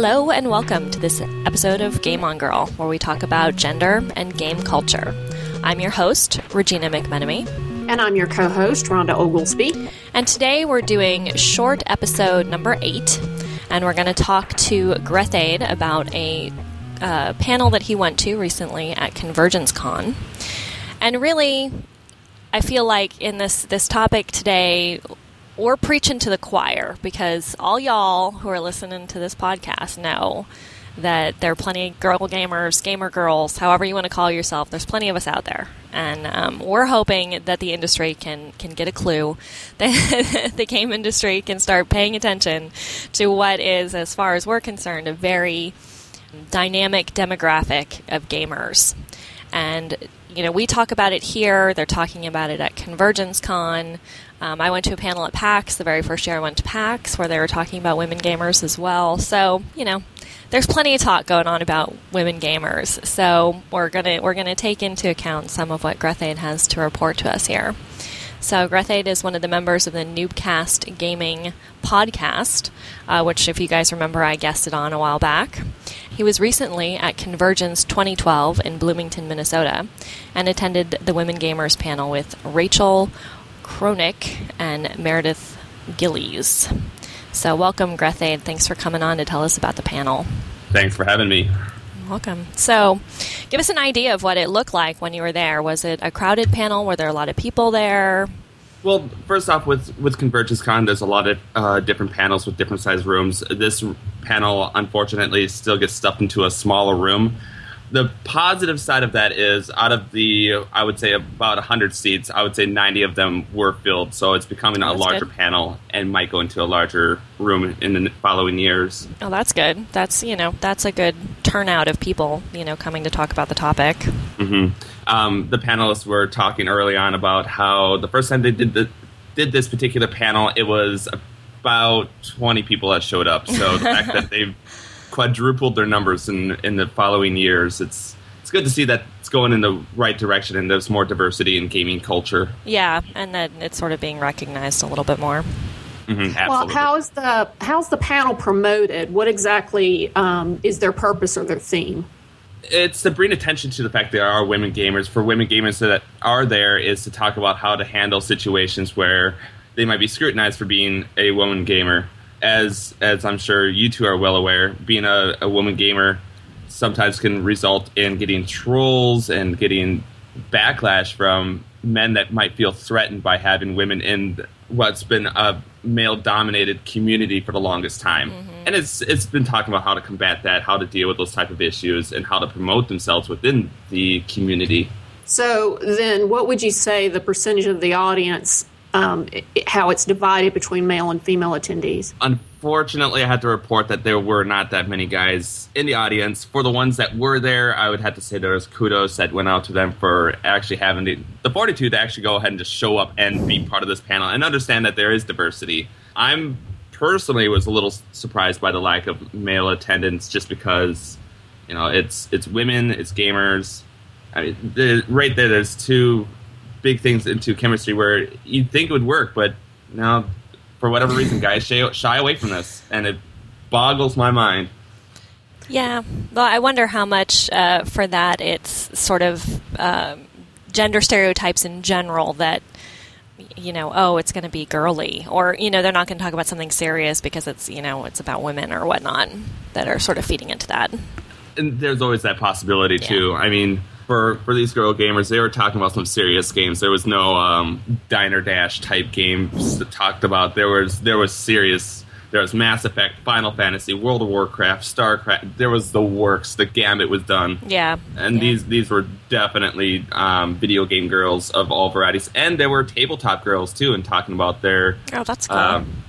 Hello, and welcome to this episode of Game On Girl, where we talk about gender and game culture. I'm your host, Regina McMenemy. And I'm your co host, Rhonda Oglesby. And today we're doing short episode number eight, and we're going to talk to Grethade about a uh, panel that he went to recently at Convergence Con. And really, I feel like in this, this topic today, we're preaching to the choir because all y'all who are listening to this podcast know that there are plenty of girl gamers, gamer girls, however you want to call yourself. There's plenty of us out there, and um, we're hoping that the industry can can get a clue that the game industry can start paying attention to what is, as far as we're concerned, a very dynamic demographic of gamers. And you know, we talk about it here. They're talking about it at Convergence Con. Um, I went to a panel at PAX the very first year I went to PAX where they were talking about women gamers as well. So, you know, there's plenty of talk going on about women gamers. So we're gonna we're gonna take into account some of what Grethade has to report to us here. So Grethade is one of the members of the Newbcast Gaming podcast, uh, which, if you guys remember, I guested on a while back. He was recently at Convergence 2012 in Bloomington, Minnesota, and attended the Women Gamers panel with Rachel Kronick and Meredith Gillies. So, welcome, Grethade. Thanks for coming on to tell us about the panel. Thanks for having me. Welcome. So, give us an idea of what it looked like when you were there. Was it a crowded panel? Were there a lot of people there? Well, first off, with with Convergence Con, there's a lot of uh, different panels with different sized rooms. This panel, unfortunately, still gets stuffed into a smaller room the positive side of that is out of the I would say about 100 seats, I would say 90 of them were filled. So it's becoming oh, a larger good. panel and might go into a larger room in the following years. Oh, that's good. That's you know that's a good turnout of people you know coming to talk about the topic. Mm-hmm. Um, the panelists were talking early on about how the first time they did the did this particular panel, it was about 20 people that showed up. So the fact that they've quadrupled their numbers in in the following years. It's it's good to see that it's going in the right direction and there's more diversity in gaming culture. Yeah, and that it's sort of being recognized a little bit more. Mm-hmm, well, how's the how's the panel promoted? What exactly um, is their purpose or their theme? It's to bring attention to the fact there are women gamers. For women gamers that are there, is to talk about how to handle situations where they might be scrutinized for being a woman gamer as as I'm sure you two are well aware, being a, a woman gamer sometimes can result in getting trolls and getting backlash from men that might feel threatened by having women in what's been a male dominated community for the longest time. Mm-hmm. And it's it's been talking about how to combat that, how to deal with those type of issues and how to promote themselves within the community. So then what would you say the percentage of the audience um, how it's divided between male and female attendees. Unfortunately, I had to report that there were not that many guys in the audience. For the ones that were there, I would have to say there was kudos that went out to them for actually having the, the fortitude to actually go ahead and just show up and be part of this panel and understand that there is diversity. I'm personally was a little surprised by the lack of male attendance just because you know it's it's women, it's gamers. I mean, the, right there, there's two big things into chemistry where you'd think it would work, but now for whatever reason, guys shy, shy away from this, and it boggles my mind. Yeah, well, I wonder how much uh, for that it's sort of uh, gender stereotypes in general that you know, oh, it's going to be girly, or you know, they're not going to talk about something serious because it's you know, it's about women or whatnot that are sort of feeding into that. And there's always that possibility yeah. too. I mean, for for these girl gamers, they were talking about some serious games. There was no um, diner dash type games that talked about. There was there was serious. There was Mass Effect, Final Fantasy, World of Warcraft, Starcraft. There was the works. The gambit was done. Yeah, and yeah. these these were definitely um, video game girls of all varieties, and there were tabletop girls too, and talking about their oh, that's cool. Um,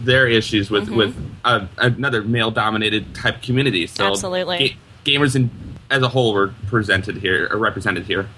their issues with mm-hmm. with uh, another male dominated type community. So absolutely, ga- gamers in as a whole were presented here or represented here.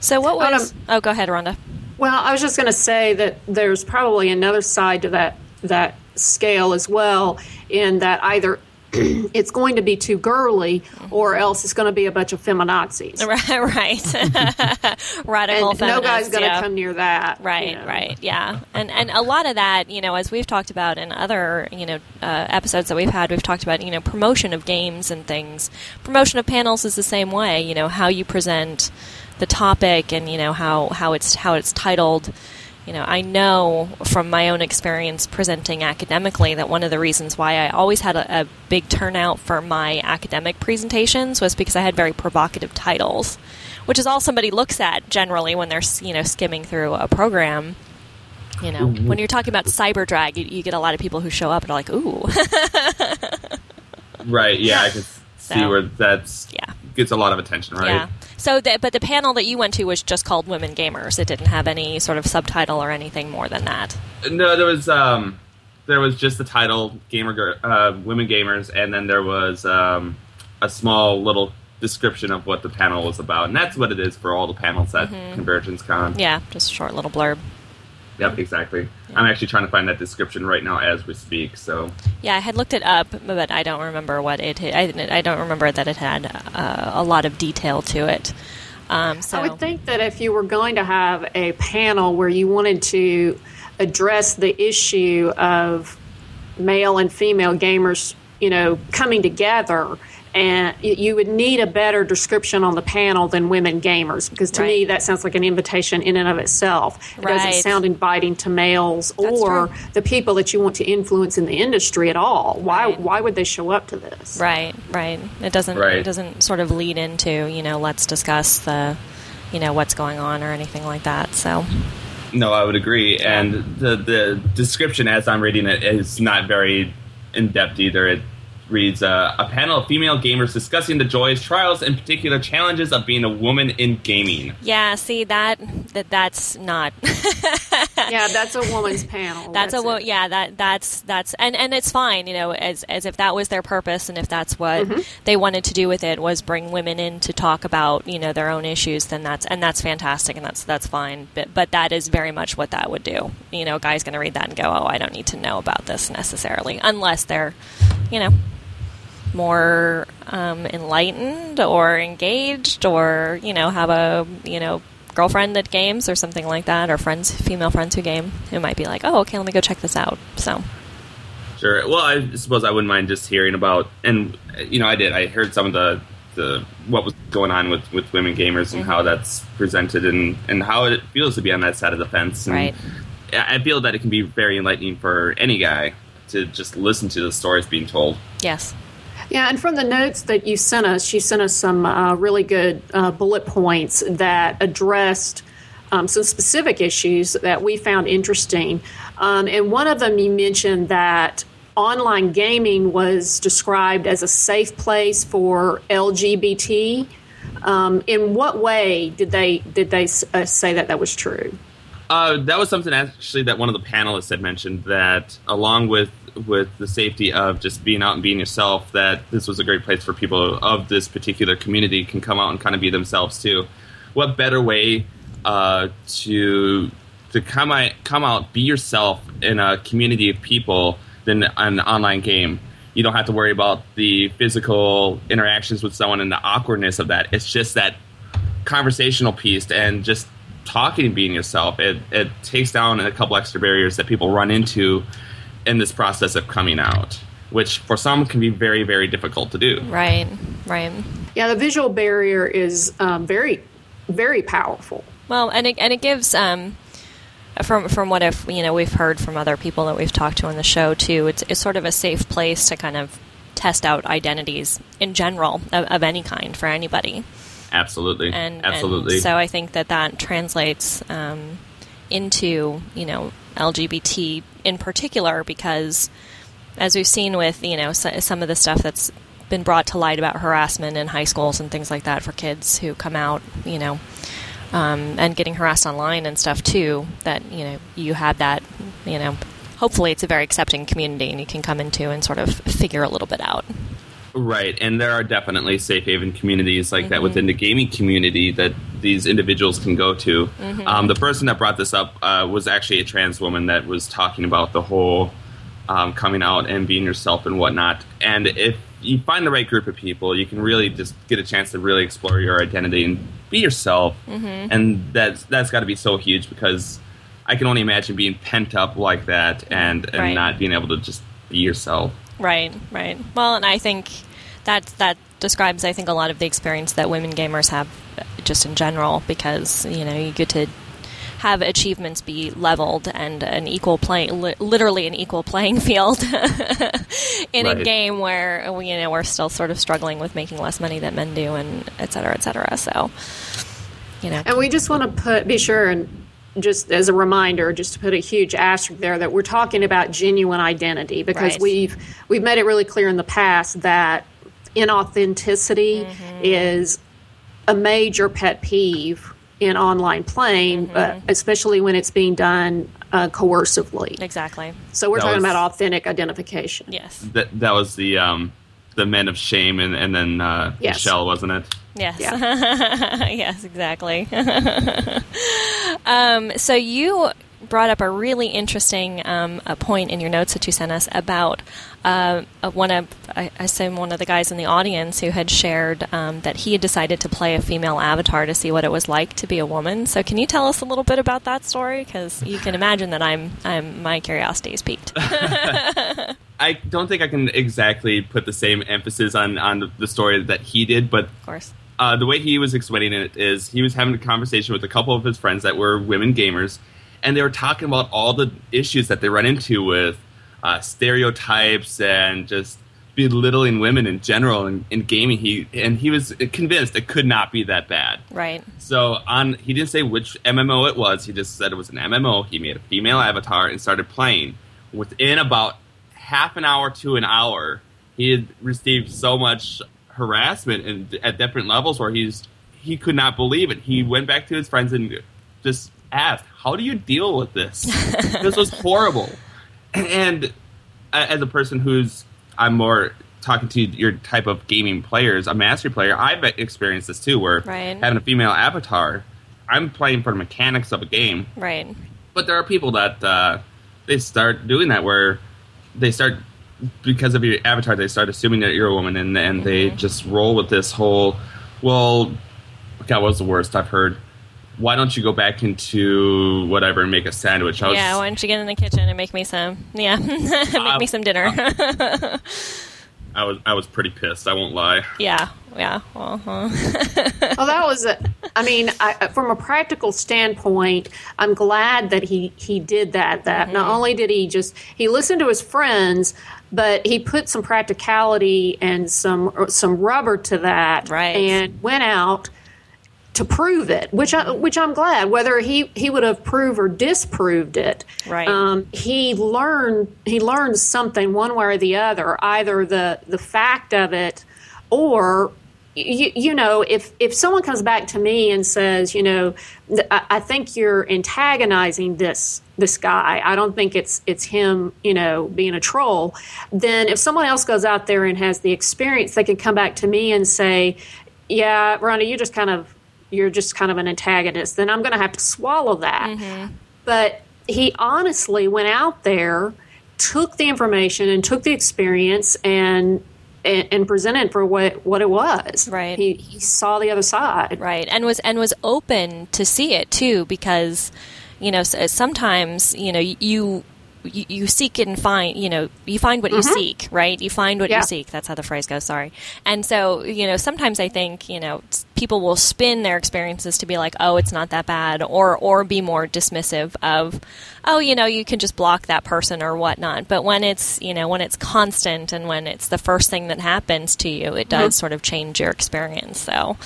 So what was? Um, oh, go ahead, Rhonda. Well, I was just going to say that there's probably another side to that that scale as well, in that either it's going to be too girly, or else it's going to be a bunch of feminazis. Right, right. Radical and no guy's going to yeah. come near that. Right, you know. right, yeah, and and a lot of that, you know, as we've talked about in other, you know, uh, episodes that we've had, we've talked about, you know, promotion of games and things. Promotion of panels is the same way, you know, how you present the topic and you know how how it's how it's titled. You know, I know from my own experience presenting academically that one of the reasons why I always had a, a big turnout for my academic presentations was because I had very provocative titles, which is all somebody looks at generally when they're you know skimming through a program. You know, mm-hmm. when you're talking about cyber drag, you, you get a lot of people who show up and are like, "Ooh, Right. Yeah, I can s- see So- where that's yeah." gets a lot of attention. Right. Yeah. So, the, but the panel that you went to was just called Women Gamers. It didn't have any sort of subtitle or anything more than that. No, there was um, there was just the title "Gamer uh, Women Gamers," and then there was um, a small little description of what the panel was about, and that's what it is for all the panels at Convergence Con. Yeah, just a short little blurb. Yep, exactly. I'm actually trying to find that description right now as we speak. So Yeah, I had looked it up, but I don't remember what it. I. I don't remember that it had uh, a lot of detail to it. Um, so I would think that if you were going to have a panel where you wanted to address the issue of male and female gamers, you know, coming together, and you would need a better description on the panel than women gamers, because to me that sounds like an invitation in and of itself. It Right. doesn't sound inviting to males That's or true. the people that you want to influence in the industry at all. Why? Right. Why would they show up to this? Right, right. It doesn't. Right. It doesn't sort of lead into you know let's discuss the you know what's going on or anything like that. So no, I would agree. And the the description as I'm reading it is not very in depth either. It reads uh, a panel of female gamers discussing the joys, trials, and particular challenges of being a woman in gaming. yeah, see that that that's not. Yeah, that's a woman's panel. That's, a wo- it. yeah that that's that's and and it's fine you know as as if that was their purpose and if that's what they wanted to do with it was bring women in to talk about you know their own issues then that's and that's fantastic and that's that's fine but but that is very much what that would do you know a guy's going to read that and go oh I don't need to know about this necessarily unless they're you know more um, enlightened or engaged or you know have a you know girlfriend that games or something like that or friends female friends who game who might be like oh okay let me go check this out so Sure. Well, I suppose I wouldn't mind just hearing about, and you know, I did. I heard some of the the what was going on with with women gamers and how that's presented and and how it feels to be on that side of the fence. And Right. I I feel that it can be very enlightening for any guy to just listen to the stories being told. yes Yeah, and from the notes that you sent us, you sent us some uh, really good uh, bullet points that addressed um, some specific issues that we found interesting. Um, and one of them you mentioned that online gaming was described as a safe place for LGBT. Um, in what way did they did they uh, say that that was true? Uh, that was something actually that one of the panelists had mentioned that along with with the safety of just being out and being yourself, that this was a great place for people of this particular community can come out and kind of be themselves too. What better way uh, to to come out, come out, be yourself in a community of people than an online game? You don't have to worry about the physical interactions with someone and the awkwardness of that. It's just that conversational piece and just talking being yourself. It it takes down a couple extra barriers that people run into in this process of coming out, which for some can be very very difficult to do. right right Yeah, the visual barrier is um, very very powerful. Well, and it, and it gives um, from from what if you know we've heard from other people that we've talked to on the show too. It's it's sort of a safe place to kind of test out identities in general of, of any kind for anybody. Absolutely, And absolutely. And so I think that that translates um, into you know LGBT in particular because as we've seen with you know some of the stuff that's been brought to light about harassment in high schools and things like that for kids who come out you know um, and getting harassed online and stuff too that you know you have that you know hopefully it's a very accepting community and you can come into and sort of figure a little bit out Right, and there are definitely safe haven communities like Mm-hmm. that within the gaming community that these individuals can go to. Mm-hmm. Um, the person that brought this up uh, was actually a trans woman that was talking about the whole um, coming out and being yourself and whatnot. And if you find the right group of people, you can really just get a chance to really explore your identity and be yourself. Mm-hmm. And that's that's got to be so huge because I can only imagine being pent up like that and and Right. not being able to just be yourself. Right, right. Well, and I think that that describes, I think, a lot of the experience that women gamers have, uh, just in general, because you know you get to have achievements be leveled and an equal play, li- literally an equal playing field in a game where uh, you know we're still sort of struggling with making less money than men do, and et cetera, et cetera. So, you know, And we just want to put be sure and just as a reminder, just to put a huge asterisk there that we're talking about genuine identity because Right. we've we've made it really clear in the past that inauthenticity is a major pet peeve in online playing, uh, especially when it's being done uh, coercively. exactly. So we're That talking was- about authentic identification. Yes. That that was the um, the men of shame and and then uh, Yes. Michelle, wasn't it? Yes. Yeah. yes, exactly. um, so you brought up a really interesting um, a point in your notes that you sent us about uh, one of I I assume one of the guys in the audience who had shared um, that he had decided to play a female avatar to see what it was like to be a woman. So can you tell us a little bit about that story? Because you can imagine that I'm I'm my curiosity is piqued. I don't think I can exactly put the same emphasis on on the story that he did, but of course. uh, the way he was explaining it is he was having a conversation with a couple of his friends that were women gamers, and they were talking about all the issues that they run into with uh, stereotypes and just belittling women in general in, in gaming. He and he was convinced it could not be that bad. Right. So on, he didn't say which MMO it was. He just said it was an MMO. He made a female avatar and started playing. Within about half an hour to an hour, he had received so much harassment and at different levels where he's he could not believe it. He went back to his friends and just asked, "How do you deal with this? this was horrible." And as a person who's I'm more talking to your type of gaming players, a mastery player, I've experienced this too, where Right. having a female avatar, I'm playing for the mechanics of a game, Right. but there are people that uh, they start doing that where they start because of your avatar, they start assuming that you're a woman, and and they just roll with this whole, well, God, what was the worst I've heard? Why don't you go back into whatever and make a sandwich? I was, Yeah, why don't you get in the kitchen and make me some? Yeah, make Uh, me some dinner. I was I was pretty pissed. I won't lie. yeah, yeah. Well, uh, well, that was. A, I mean, I, from a practical standpoint, I'm glad that he he did that. That Mm-hmm. not only did he just he listened to his friends, but he put some practicality and some some rubber to that, Right. And went out to prove it, which I, which I'm glad. Whether he he would have proved or disproved it, Right. Um, he learned he learned something one way or the other, either the the fact of it, or you, you know, if if someone comes back to me and says, you know, I, I think you're antagonizing this this guy. I don't think it's it's him, you know, being a troll. Then if someone else goes out there and has the experience, they can come back to me and say, yeah, Rhonda, you just kind of you're just kind of an antagonist. Then I'm going to have to swallow that. Mm-hmm. But he honestly went out there, took the information and took the experience and and, and presented for what what it was. Right. He he saw the other side. right, and was and was open to see it too, because you know sometimes you know you. You, you seek and find, you know, you find what you mm-hmm. seek, right? You find what Yeah. you seek. That's how the phrase goes. Sorry. And so, you know, sometimes I think, you know, people will spin their experiences to be like, oh, it's not that bad, or or be more dismissive of, oh, you know, you can just block that person or whatnot. But when it's, you know, when it's constant and when it's the first thing that happens to you, it does mm-hmm. sort of change your experience. So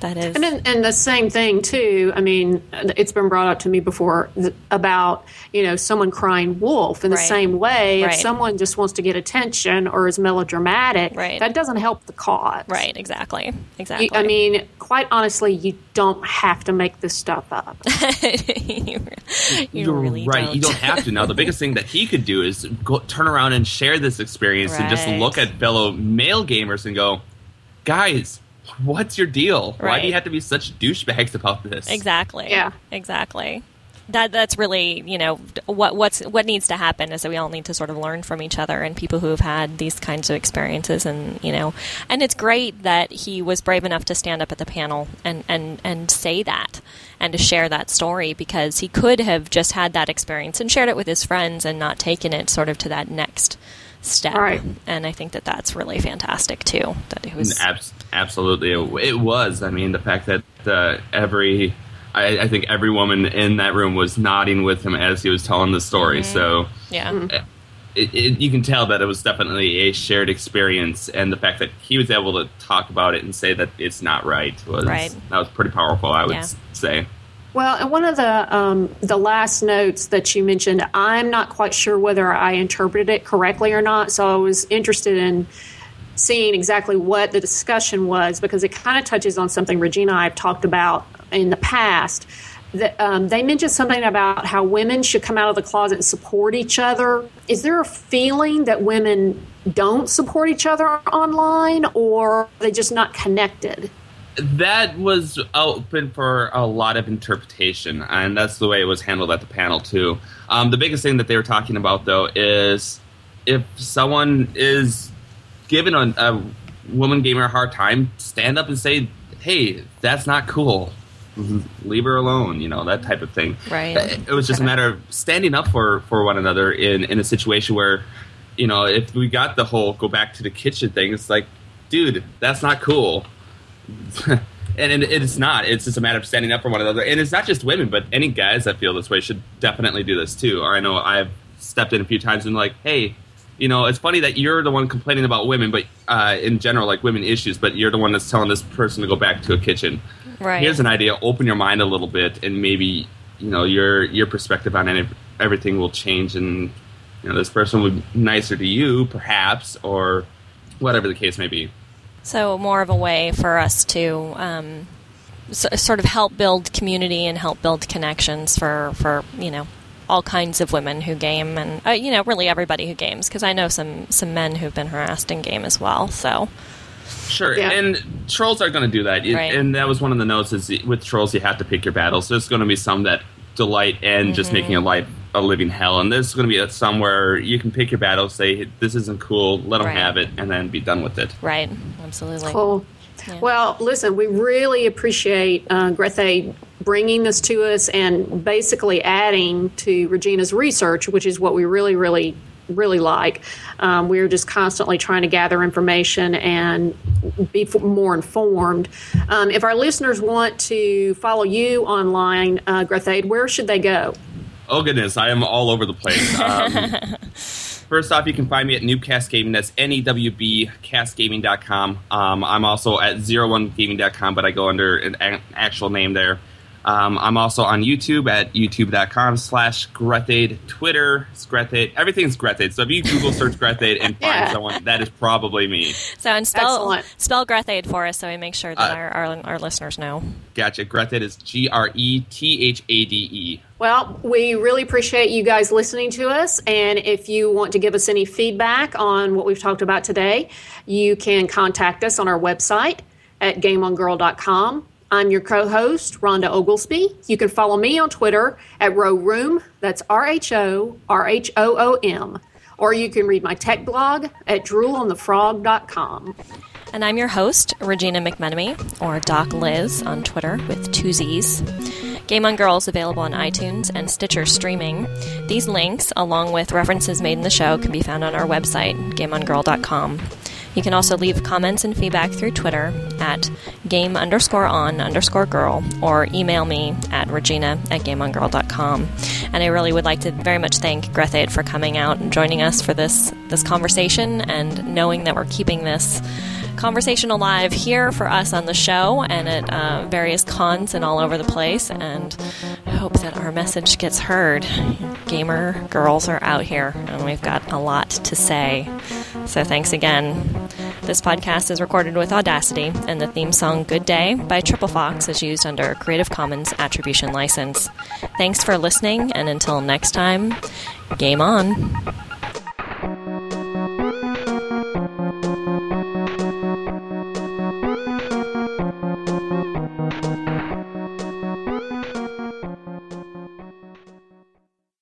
that is, And then, and the same thing too. I mean, it's been brought up to me before about you know someone crying wolf in the Right. same way. Right. If someone just wants to get attention or is melodramatic, Right. that doesn't help the cause. right, exactly, You- exactly. I mean, quite honestly, you don't have to make this stuff up. you, you You're really right. don't. You don't have to. Now, the biggest thing that he could do is go, turn around and share this experience and just look at fellow male gamers and go, guys, what's your deal? Why do you have to be such douchebags about this? Exactly. Yeah. Exactly. that that's really you know what what's what needs to happen is that we all need to sort of learn from each other and people who have had these kinds of experiences and you know and it's great that he was brave enough to stand up at the panel and and and say that and to share that story because he could have just had that experience and shared it with his friends and not taken it sort of to that next step Right. and I think that that's really fantastic too that it was Abs- absolutely, it, it was. I mean, the fact that uh, every, I, I think every woman in that room was nodding with him as he was telling the story. Mm-hmm. So yeah mm-hmm. uh, it, it, you can tell that it was definitely a shared experience, and the fact that he was able to talk about it and say that it's not right was Right. that was pretty powerful. I would Yeah. say. Well, and one of the um, the last notes that you mentioned, I'm not quite sure whether I interpreted it correctly or not. So I was interested in seeing exactly what the discussion was because it kind of touches on something Regina and I have talked about in the past. That um, they mentioned something about how women should come out of the closet and support each other. Is there a feeling that women don't support each other online, or are they just not connected? That was open for a lot of interpretation, and that's the way it was handled at the panel too. Um, the biggest thing that they were talking about, though, is if someone is giving a, a woman gamer a hard time, stand up and say, "Hey, that's not cool. Leave her alone." You know that type of thing. Right. It was just a matter of standing up for for one another in in a situation where, you know, if we got the whole go back to the kitchen thing, it's like, dude, that's not cool and it, it's not. It's just a matter of standing up for one another. And it's not just women, but any guys that feel this way should definitely do this too. Or I know I've stepped in a few times and like, hey, you know, it's funny that you're the one complaining about women, but uh, in general, like women issues, but you're the one that's telling this person to go back to a kitchen. Right. Here's an idea. Open your mind a little bit, and maybe you know your your perspective on any, everything will change, and you know this person would be nicer to you, perhaps, or whatever the case may be. So more of a way for us to um, s- sort of help build community and help build connections for, for you know all kinds of women who game and uh, you know really everybody who games because I know some some men who've been harassed in game as well. So Sure, Yeah. and trolls are going to do that, It- Right. and that was one of the notes. Is with trolls, you have to pick your battles. There's going to be some that delight in just Mm-hmm. making your life a living hell, and there's going to be some where you can pick your battles, say this isn't cool, let them Right. have it, and then be done with it. right, absolutely. Cool. Well, listen, we really appreciate uh, Grethe bringing this to us and basically adding to Regina's research, which is what we really, really, really like. Um, we're just constantly trying to gather information and be f- more informed. Um, if our listeners want to follow you online, uh, Grethe, where should they go? Oh goodness, I am all over the place. Um, first off, you can find me at Newbcast Gaming. That's N E W B castgaming.com. Um, I'm also at 01gaming.com, but I go under an a- actual name there. Um, I'm also on YouTube at youtube.com slash Grethade. Twitter, is Grethade. Everything's Grethade. So if you Google search Grethade and find Yeah. someone, that is probably me. So and spell Excellent. spell Grethade for us so we make sure that Uh, our, our our listeners know. Gotcha. Grethade is G R E T H A D E. Well, we really appreciate you guys listening to us. And if you want to give us any feedback on what we've talked about today, you can contact us on our website at gameongirl.com. I'm your co host, Rhonda Oglesby. You can follow me on Twitter at RhoRhoom. That's R H O R H O O M. Or you can read my tech blog at droolonthefrog.com. And I'm your host, Regina McMenemy, or Doc Liz on Twitter with two Z's. Game on Girls available on iTunes and Stitcher streaming. These links, along with references made in the show, can be found on our website, gameongirl.com. You can also leave comments and feedback through Twitter at game underscore on underscore girl or email me at regina at gameongirl.com. And I really would like to very much thank Grethade for coming out and joining us for this, this conversation and knowing that we're keeping this conversation alive here for us on the show and at uh, various cons and all over the place. And I hope that our message gets heard. Gamer girls are out here, and we've got a lot to say. So thanks again. This podcast is recorded with Audacity, and the theme song Good Day by Triple Fox is used under a Creative Commons Attribution License. Thanks for listening, and until next time, game on.